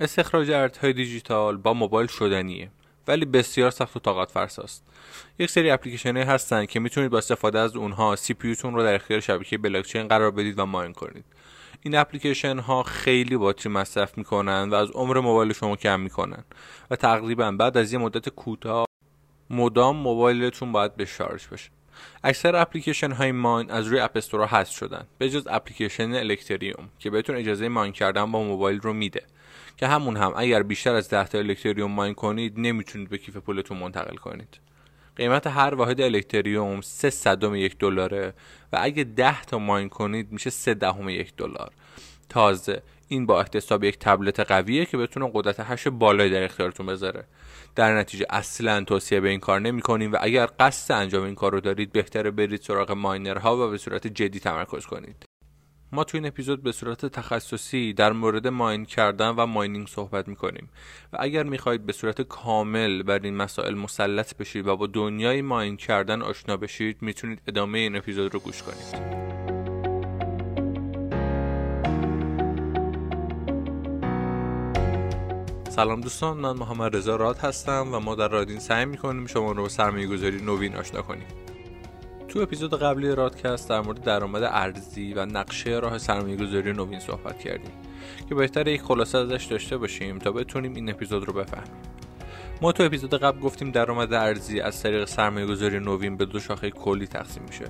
استخراج ارزهای دیجیتال با موبایل شدنیه ولی بسیار سخت و طاقت فرساست یک سری اپلیکیشن هستن که می‌تونید با استفاده از اونها CPU تون رو در اختیار شبکه بلاکچین قرار بدید و mine کنید. این اپلیکیشن ها خیلی باتری مصرف می‌کنن و از عمر موبایل شما کم می‌کنن و تقریبا بعد از یه مدت کوتاه مدام موبایلتون باید به شارژ باشه اکثر اپلیکیشن های mine از روی App Store حذف شدن به جز اپلیکیشن الکتریوم که بهتون اجازه mine کردن با موبایل رو میده. که همون هم اگر بیشتر از 10 تا الکتریوم ماین کنید نمی‌تونید به کیف پولتون منتقل کنید. قیمت هر واحد الکتریوم 3 صدم یک دلاره و اگه 10 تا ماین کنید میشه 3 دهم یک دلار. تازه این با احتساب یک تبلت قویه که بتونه قدرت هش بالایی در اختیارتون بذاره. در نتیجه اصلا توصیه به این کار نمی کنیم و اگر قصد انجام این کار رو دارید بهتره برید سراغ ماینرها و به صورت جدی تمرکز کنید. ما تو این اپیزود به صورت تخصصی در مورد ماین کردن و ماینینگ صحبت می کنیم و اگر می‌خواهید به صورت کامل بر این مسائل مسلط بشید و با دنیای ماین کردن آشنا بشید می‌تونید ادامه این اپیزود رو گوش کنید. سلام دوستان من محمد رضا راد هستم و ما در رادین سعی می‌کنیم شما رو به سرمایه گذاری نوین آشنا کنیم. تو اپیزود قبلی رادکست در مورد درآمد ارزی و نقشه راه سرمایه گذاری نوین صحبت کردیم که بهتر یک خلاصه ازش داشته باشیم تا بتونیم این اپیزود رو بفهمیم. ما تو اپیزود قبل گفتیم درآمد ارزی از طریق سرمایه گذاری نوین به دو شاخه کلی تقسیم میشه.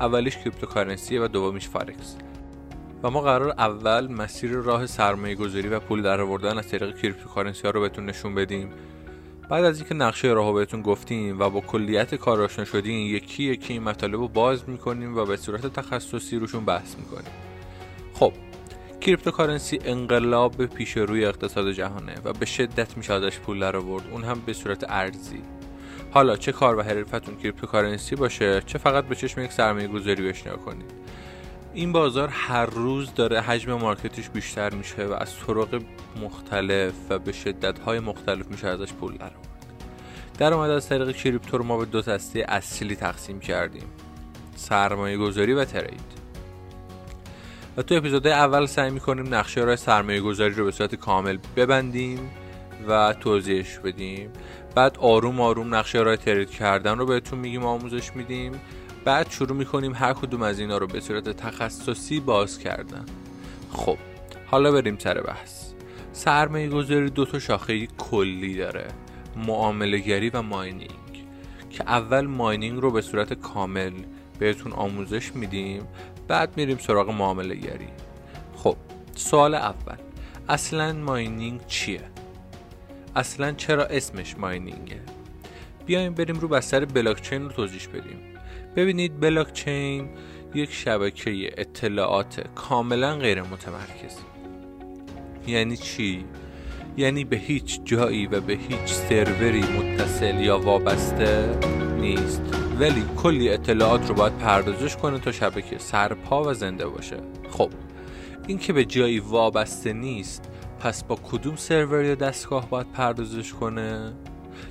اولیش cryptocurrency و دومیش فارکس و ما قرار اول مسیر راه سرمایه گذاری و پول در آوردن از طریق cryptocurrency ها رو بهتون نشون بدیم. بعد از اینکه نقشه راه بهتون گفتیم و با کلیت کار آشنا شدیم یکی یکی این مطالب رو باز می‌کنیم و به صورت تخصصی روشون بحث می‌کنیم. خب cryptocurrency انقلاب پیش روی اقتصاد جهانه و به شدت میشه ازش پول در آورد. اون هم به صورت ارزی. حالا چه کار و حرفتون cryptocurrency باشه چه فقط به چشم یک سرمایه گذاری بهش نگاه کنید. این بازار هر روز داره حجم market ش بیشتر میشه و از طرق مختلف و به شدت های مختلف میشه ازش پول در درآمد از طریق کریپتو رو ما به دو دسته اصلی تقسیم کردیم. سرمایه گذاری و ترید. و تو اپیزود اول سعی می‌کنیم نقشه راه سرمایه گذاری رو به صورت کامل ببندیم و توضیحش بدیم. بعد آروم آروم نقشه راه ترید کردن رو بهتون میگیم آموزش میدیم بعد شروع می‌کنیم هر کدوم از اینا رو به صورت تخصصی باز کردن. خب حالا بریم سر بحث. سرمایه گذاری دو تا شاخه کلی داره معامله گری و ماینینگ. که اول ماینینگ رو به صورت کامل بهتون آموزش میدیم بعد میریم سراغ معامله گری خب سوال اول. اصلا ماینینگ چیه؟ اصلا چرا اسمش ماینینگه؟ بیایم بریم رو بستر بلاکچین رو توضیح بدیم. ببینید بلاکچین یک شبکه اطلاعات کاملا غیر متمرکز یعنی چی؟ یعنی به هیچ جایی و به هیچ سروری متصل یا وابسته نیست. ولی کلی اطلاعات رو باید پردازش کنه تا شبکه سرپا و زنده باشه. خب این که به جایی وابسته نیست پس با کدوم سرور یا دستگاه باید پردازش کنه؟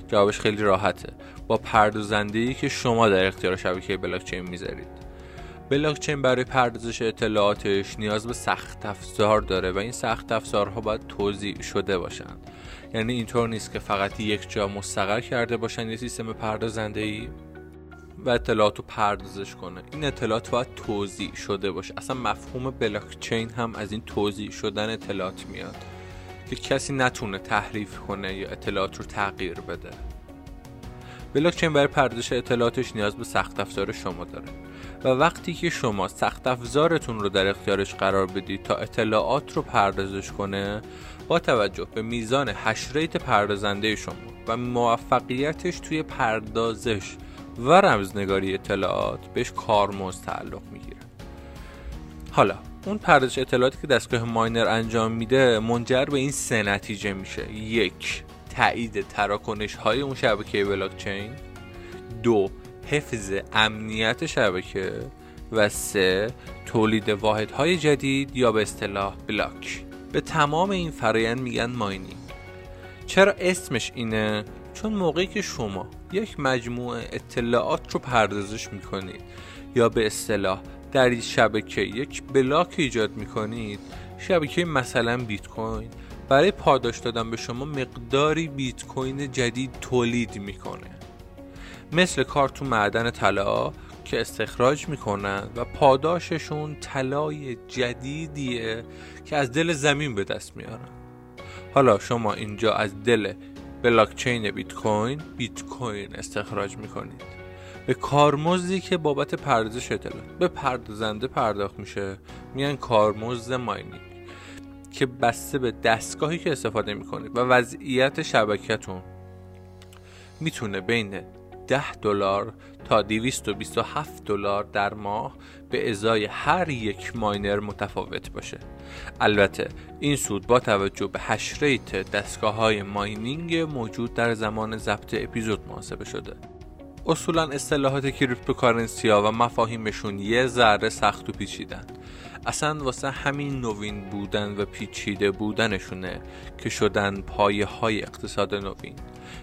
جوابش خیلی راحته. با پردازنده ای که شما در اختیار شبکه بلاکچین می‌ذارید. بلاکچین برای پردازش اطلاعاتش نیاز به سخت افزار داره و این سخت افزارها باید توضیح شده باشن یعنی اینطور نیست که فقط یک جا مستقر کرده باشن یه سیستم پردازنده ای و اطلاعات رو پردازش کنه. این اطلاعات باید توضیح شده باشه. اصلا مفهوم بلاکچین هم از این توضیح شدن اطلاعات میاد. که کسی نتونه تحریف کنه یا اطلاعات رو تغییر بده. بلاکچین برای پردازش اطلاعاتش نیاز به سخت افزار شما داره و وقتی که شما سخت افزارتون رو در اختیارش قرار بدید تا اطلاعات رو پردازش کنه با توجه به میزان هشریت پردازنده شما و موفقیتش توی پردازش و رمزنگاری اطلاعات بهش کارمزد تعلق می‌گیره. حالا اون پردازش اطلاعاتی که دستگاه ماینر انجام میده منجر به این سه نتیجه میشه. یک تایید تراکنش های اون شبکه بلاکچین. دو حفظ امنیت شبکه. و سه تولید واحد های جدید یا به اصطلاح بلاک. به تمام این فرایند میگن ماینینگ. چرا اسمش اینه؟ چون موقعی که شما یک مجموعه اطلاعات رو پردازش می‌کنید یا به اصطلاح در این شبکه یک بلاک ایجاد می‌کنید. شبکه مثلا بیت کوین برای پاداش دادن به شما مقداری بیت کوین جدید تولید می‌کنه. مثل کار تو معدن طلا که استخراج می‌کنن و پاداششون طلای جدیدیه که از دل زمین به دست میارن. حالا شما اینجا از دل بلاکچین بیت کوین بیت کوین استخراج می‌کنید. به کارمزدی که بابت پردازش اطلاعات به پردازنده پرداخت میشه میگن کارمزد mining که بسته به دستگاهی که استفاده می‌کنید و وضعیت شبکتون می‌تونه بین 10 دلار تا 227 دلار در ماه به ازای هر یک miner متفاوت باشه. البته این سود با توجه به hash rate دستگاه های mining موجود در زمان ضبط اپیزود محاسبه شده. اصولا اصطلاحات cryptocurrency ها و مفاهیمشون یه ذره سخت و پیچیدن. اصلا واسه همین نوین بودن و پیچیده بودنشونه که شدن پایه های اقتصاد نوین.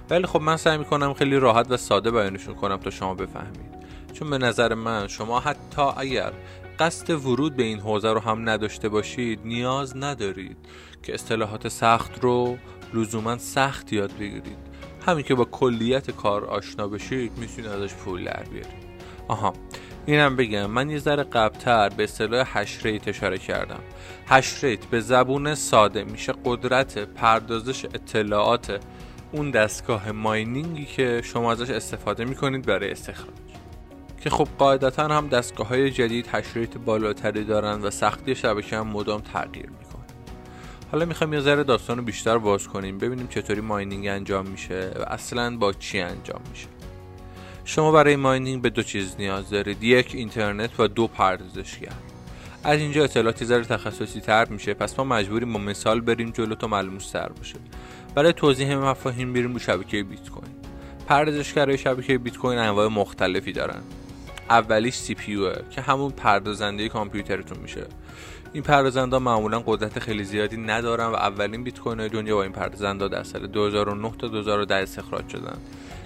ولی خب من سعی می‌کنم خیلی راحت و ساده بیانشون کنم تا شما بفهمید. چون به نظر من شما حتی اگر قصد ورود به این حوزه رو هم نداشته باشید نیاز ندارید که اصطلاحات سخت رو لزوما سخت یاد بگیرید. همین که با کلیت کار آشنا بشید می‌تونید ازش پول در بیارید. آها اینم بگم من یه ذره قبلتر به اصطلاح hash rate اشاره کردم. hash rate به زبون ساده میشه قدرت پردازش اطلاعات اون دستگاه mining ی که شما ازش استفاده می‌کنید برای استخراج. که خب قاعدتا هم دستگاه های جدید hash rate بالاتری دارن و سختی شبکه هم مدام تغییر می‌کنه. حالا می‌خوایم یه ذره داستان رو بیشتر باز کنیم ببینیم چطوری mining انجام میشه و اصلا با چی انجام میشه. شما برای mining به دو چیز نیاز دارید یک اینترنت و دو پردازشگر. از اینجا اطلاعات یه ذره تخصصی تر میشه پس ما مجبوریم با مثال بریم جلو تا ملموس تر باشه. برای توضیح مفاهیم میریم رو شبکه بیت کوین. پردازشگرای شبکه بیت کوین انواع مختلفی دارن. اولیش CPU که همون پردازنده کامپیوترتون میشه. این پردازنده معمولا قدرت خیلی زیادی ندارن و اولین بیت کوین دنیا با این پردازنده در سال 2009 تا 2010 استخراج شدن.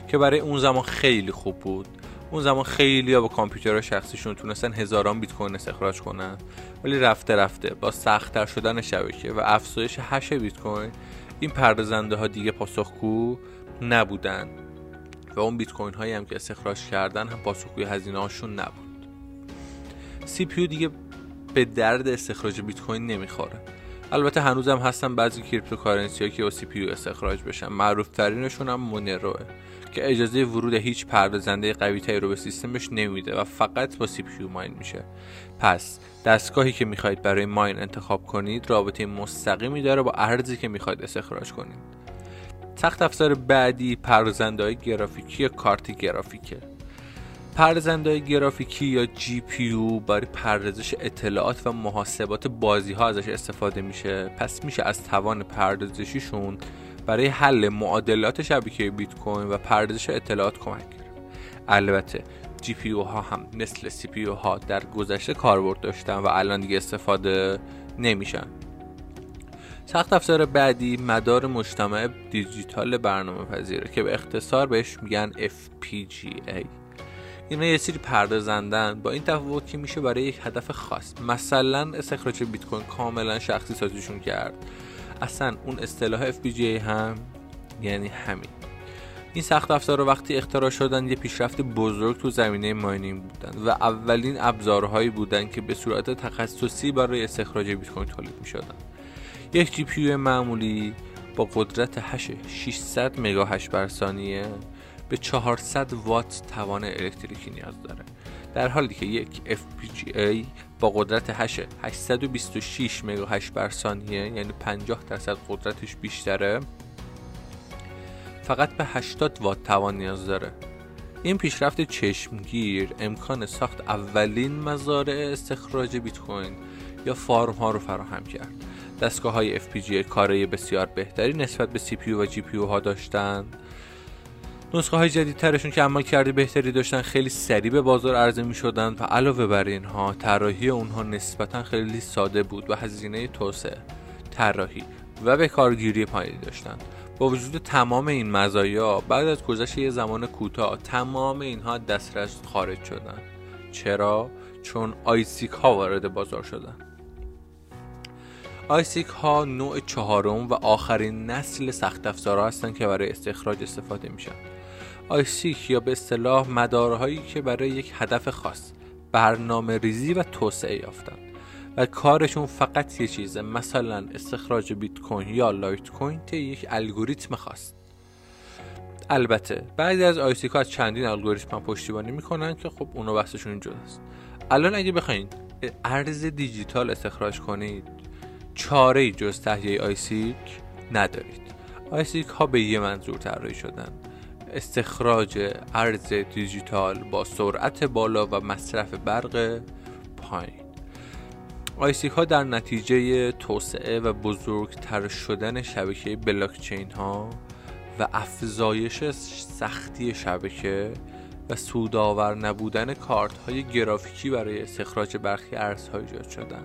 که برای اون زمان خیلی خوب بود. اون زمان خیلی ها با کامپیوتر شخصیشون تونستن هزاران بیت کوین استخراج کنن. ولی رفته رفته با سختتر شدن شبکه و افزایش هش بیت کوین این پردازنده ها دیگه پاسخگو نبودن. و اون بیت کوین هایی هم که استخراج کردن هم پاسخگوی هزینه هاشون نبود. CPU دیگه به درد استخراج بیت کوین نمی‌خوره. البته هنوزم هستن بعضی cryptocurrency که با CPU استخراج بشن. معروف ترینشون هم مونروه که اجازه ورود هیچ پردازنده قوی تری رو به سیستمش نمیده و فقط با CPU mine میشه. پس دستگاهی که می‌خواید برای mine انتخاب کنید رابطه مستقیمی داره با ارزی که می‌خواید استخراج کنید. سخت افزار بعدی پردازنده های گرافیکی یا کارت گرافیکه. پردازنده گرافیکی یا GPU برای پردازش اطلاعات و محاسبات بازی ها ازش استفاده میشه؟ پس میشه از توان پردازشیشون برای حل معادلات شبکه بیت کوین و پردازش اطلاعات کمک گرفت البته GPU ها هم مثل CPU ها در گذشته کاربرد داشتن و الان دیگه استفاده نمیشن. سخت افزار بعدی مدار مجتمع دیجیتال برنامه پذیره که به اختصار بهش میگن FPGA اینا یه سری پردازندن با این تفاوت که میشه برای یک هدف خاص. مثلا استخراج بیت کوین کاملا شخصی سازیشون کرد. اصلا اون اصطلاح FPGA هم یعنی همین. این سخت افزار وقتی اختراع شدن یه پیشرفت بزرگ تو زمینه ماینینگ بودن و اولین ابزارهایی بودن که به صورت تخصصی برای استخراج بیت کوین تولید می شدن. یک جی معمولی با قدرت هش 600 مگاهش بر ثانیه به 400 وات توان الکتریکی نیاز داره. در حالی که یک FPGA با قدرت هش 826 مگاهش بر ثانیه یعنی 50 درصد قدرتش بیشتره فقط به 80 وات توان نیاز داره. این پیشرفت چشمگیر امکان ساخت اولین مزارع استخراج بیت کوین یا فارم ها رو فراهم کرد. دستگاه های FPGA کارایی بسیار بهتری نسبت به CPU و GPU ها داشتند. نسخه های جدیدترشون که عمل کرده بهتری داشتن خیلی سریع به بازار عرضه می شدن و علاوه بر اینها طراحی اونها نسبتا خیلی ساده بود و هزینه توسعه طراحی و به کارگیری پایینی داشتند با وجود تمام این مزایا بعد از گذشت یه زمان کوتاه تمام اینها دسترس خارج شدن. چرا؟ چون آیسیک ها وارد بازار شدن. آیسیک ها نوع چهارم و آخرین نسل سخت افزارها هستند که برای استخراج استفاده میشن. ASIC یا به اصطلاح مدارهایی که برای یک هدف خاص برنامه ریزی و توسعه یافتن و کارشون فقط یه چیزه مثلا استخراج بیت کوین یا لایت کوین طی یک الگوریتم خاص. البته بعضی از ASIC ها از چندین الگوریتم هم پشتیبانی می‌کنن که خب اونو بحثشون جداست. الان اگه بخواین ارز دیجیتال استخراج کنید چاره جز تهیه ASIC ندارید. ASIC ها به یه منظور طراحی شدن. استخراج ارز دیجیتال با سرعت بالا و مصرف برق پایین. ASIC ها در نتیجه توسعه و بزرگتر شدن شبکه بلاکچین ها و افزایش سختی شبکه و سودآور نبودن کارت های گرافیکی برای استخراج برخی ارزها ایجاد شدن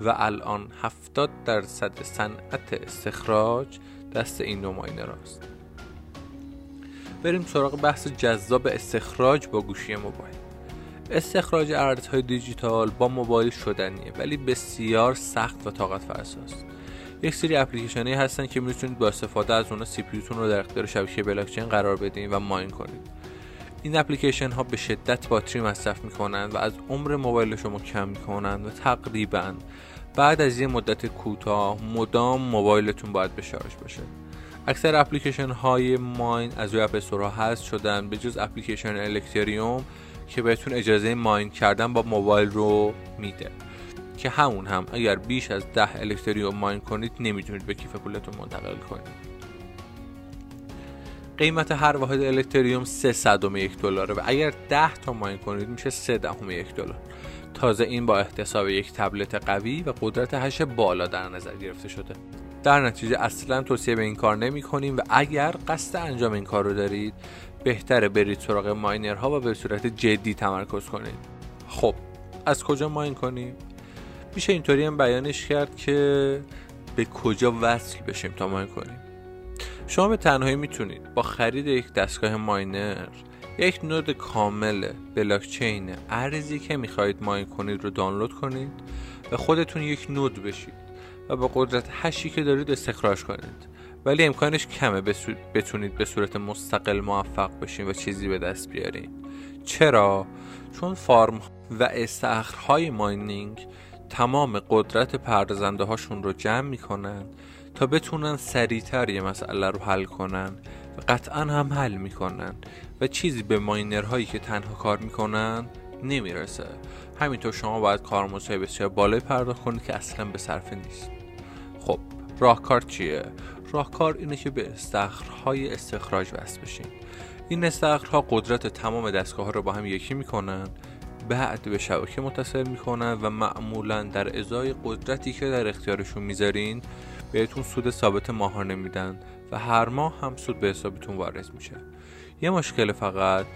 و الان 70 درصد صنعت استخراج دست این دو ماینر است بریم سراغ بحث جذاب استخراج با گوشی موبایل. استخراج ارزهای دیجیتال با موبایل شدنیه ولی بسیار سخت و طاقت فرساست یک سری اپلیکیشنی هستن که می‌تونید با استفاده از اون سی پیوتون رو در اختیار شبکه بلاکچین قرار بدین و ماین کنید این اپلیکیشن ها به شدت باتری مصرف می‌کنند و از عمر موبایل شما کم می‌کنند و تقریبا بعد از یه مدت کوتاه مدام موبایلتون باید به شارژ باشه. اکثر اپلیکیشن های ماین از روی اپ هست شدن به جز اپلیکیشن الکتریوم که بهتون اجازه ماین کردن با موبایل رو میده. که همون هم اگر بیش از ده الکتریوم ماین کنید نمی‌تونید به کیف پولتون منتقل کنید. قیمت هر واحد الکتریوم 3 صدم یک دلاره و اگر 10 تا ماین کنید میشه 3 دهم یک دلار. تازه این با احتساب یک تبلت قوی و قدرت هش بالا در نظر گرفته شده. در نتیجه اصلا توصیه به این کار نمی کنیم و اگر قصد انجام این کار رو دارید بهتره برید سراغ ماینرها و به صورت جدی تمرکز کنید. خب از کجا ماین کنیم؟ میشه اینطوری هم بیانش کرد که به کجا وصل بشیم تا ماین کنیم. شما به تنهایی می‌تونید با خرید یک دستگاه ماینر یک نود کامل بلاکچین ارزی که می‌خواهید ماین کنید رو دانلود کنید و خودتون یک نود بشید. و با قدرت هشی که دارید استخراج کنید. ولی امکانش کمه بتونید به صورت مستقل موفق بشین و چیزی به دست بیارین. چرا؟ چون فارم و استخرهای ماینینگ تمام قدرت پردازنده هاشون رو جمع می‌کنن تا بتونن سریعتر یه مسئله رو حل کنن و قطعا هم حل می‌کنن و چیزی به ماینرهایی که تنها کار می‌کنن نمی‌رسه. همینطور شما باید کارمزدهای بسیار بالای پرداخت کنید که اصلا به صرفه نیست. خب راهکار چیه؟ راهکار اینه که به استخرهای استخراج وصل بشین این استخرها قدرت تمام دستگاه ها رو با هم یکی می‌کنن بعد به شبکه متصل می‌کنن و معمولا در ازای قدرتی که در اختیارشون می‌ذارین بهتون سود ثابت ماهانه میدن و هر ماه هم سود به حسابتون وارد میشه. یه مشکل فقط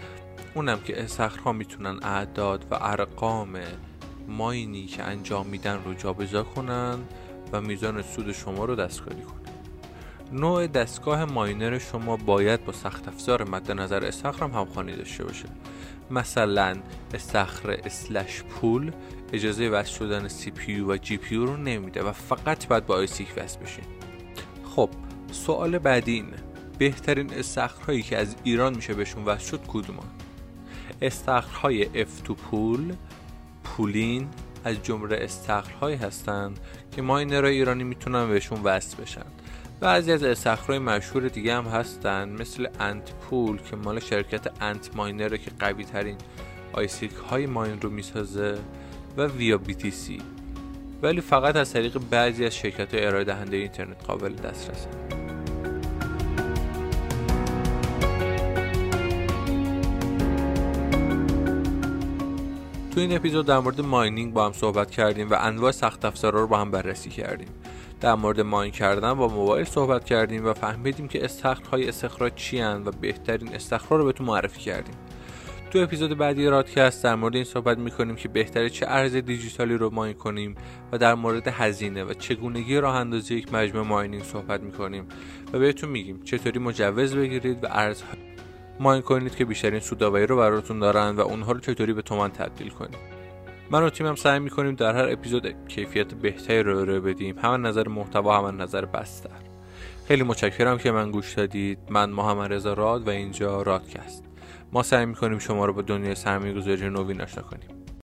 اونم که استخرها می‌تونن اعداد و ارقام ماینی که انجام میدن رو جابجا کنن و میزان سود شما رو دستکاری کنن نوع دستگاه ماینر شما باید با سخت افزار مد نظر استخر هم همخوانی داشته باشه. مثلا استخر اسلش پول اجازه وصل شدن CPU و GPU رو نمیده و فقط باید با ASIC وصل بشین خب سوال بعدی اینه. بهترین استخرهایی که از ایران میشه بهشون وصل شد کدومان استخرهای F2Pool Poolin از جمله استخرهایی هستند که ماینرهای ایرانی می‌تونن بهشون وصل بشن. بعضی از استخرهای مشهور دیگه هم هستن مثل AntPool که مال شرکت انت ماینره که قوی ترین آیسیک های ماین رو می‌سازه و ویا بی تی سی. ولی فقط از طریق بعضی از شرکت های ارائه دهنده اینترنت قابل دسترسه تو این اپیزود در مورد ماینینگ با هم صحبت کردیم و انواع سخت افزارها رو با هم بررسی کردیم. در مورد ماین کردن با موبایل صحبت کردیم و فهمیدیم که استخرهای استخراج چی و بهترین استخرها رو بهتون معرفی کردیم. تو اپیزود بعدی رادکست در مورد این صحبت می‌کنیم که بهتره چه ارز دیجیتالی رو ماین کنیم و در مورد هزینه و چگونگی راه اندازی یک مجموعه ماینینگ صحبت می‌کنیم و بهتون میگیم چطوری مجوز بگیرید و ارز ماین کنید که بیشترین سوداوری رو براتون دارن و اونها رو چطوری به تومن تبدیل کنید من و تیمم سعی می‌کنیم در هر اپیزود کیفیت بهتری رو ارائه بدیم. هم نظر محتوا هم نظر بستر خیلی متشکرم که من گوش دادید. من محمد رضا راد و اینجا رادکست. ما سعی می‌کنیم شما رو با دنیای سرمایه گذاری نوین آشنا کنیم.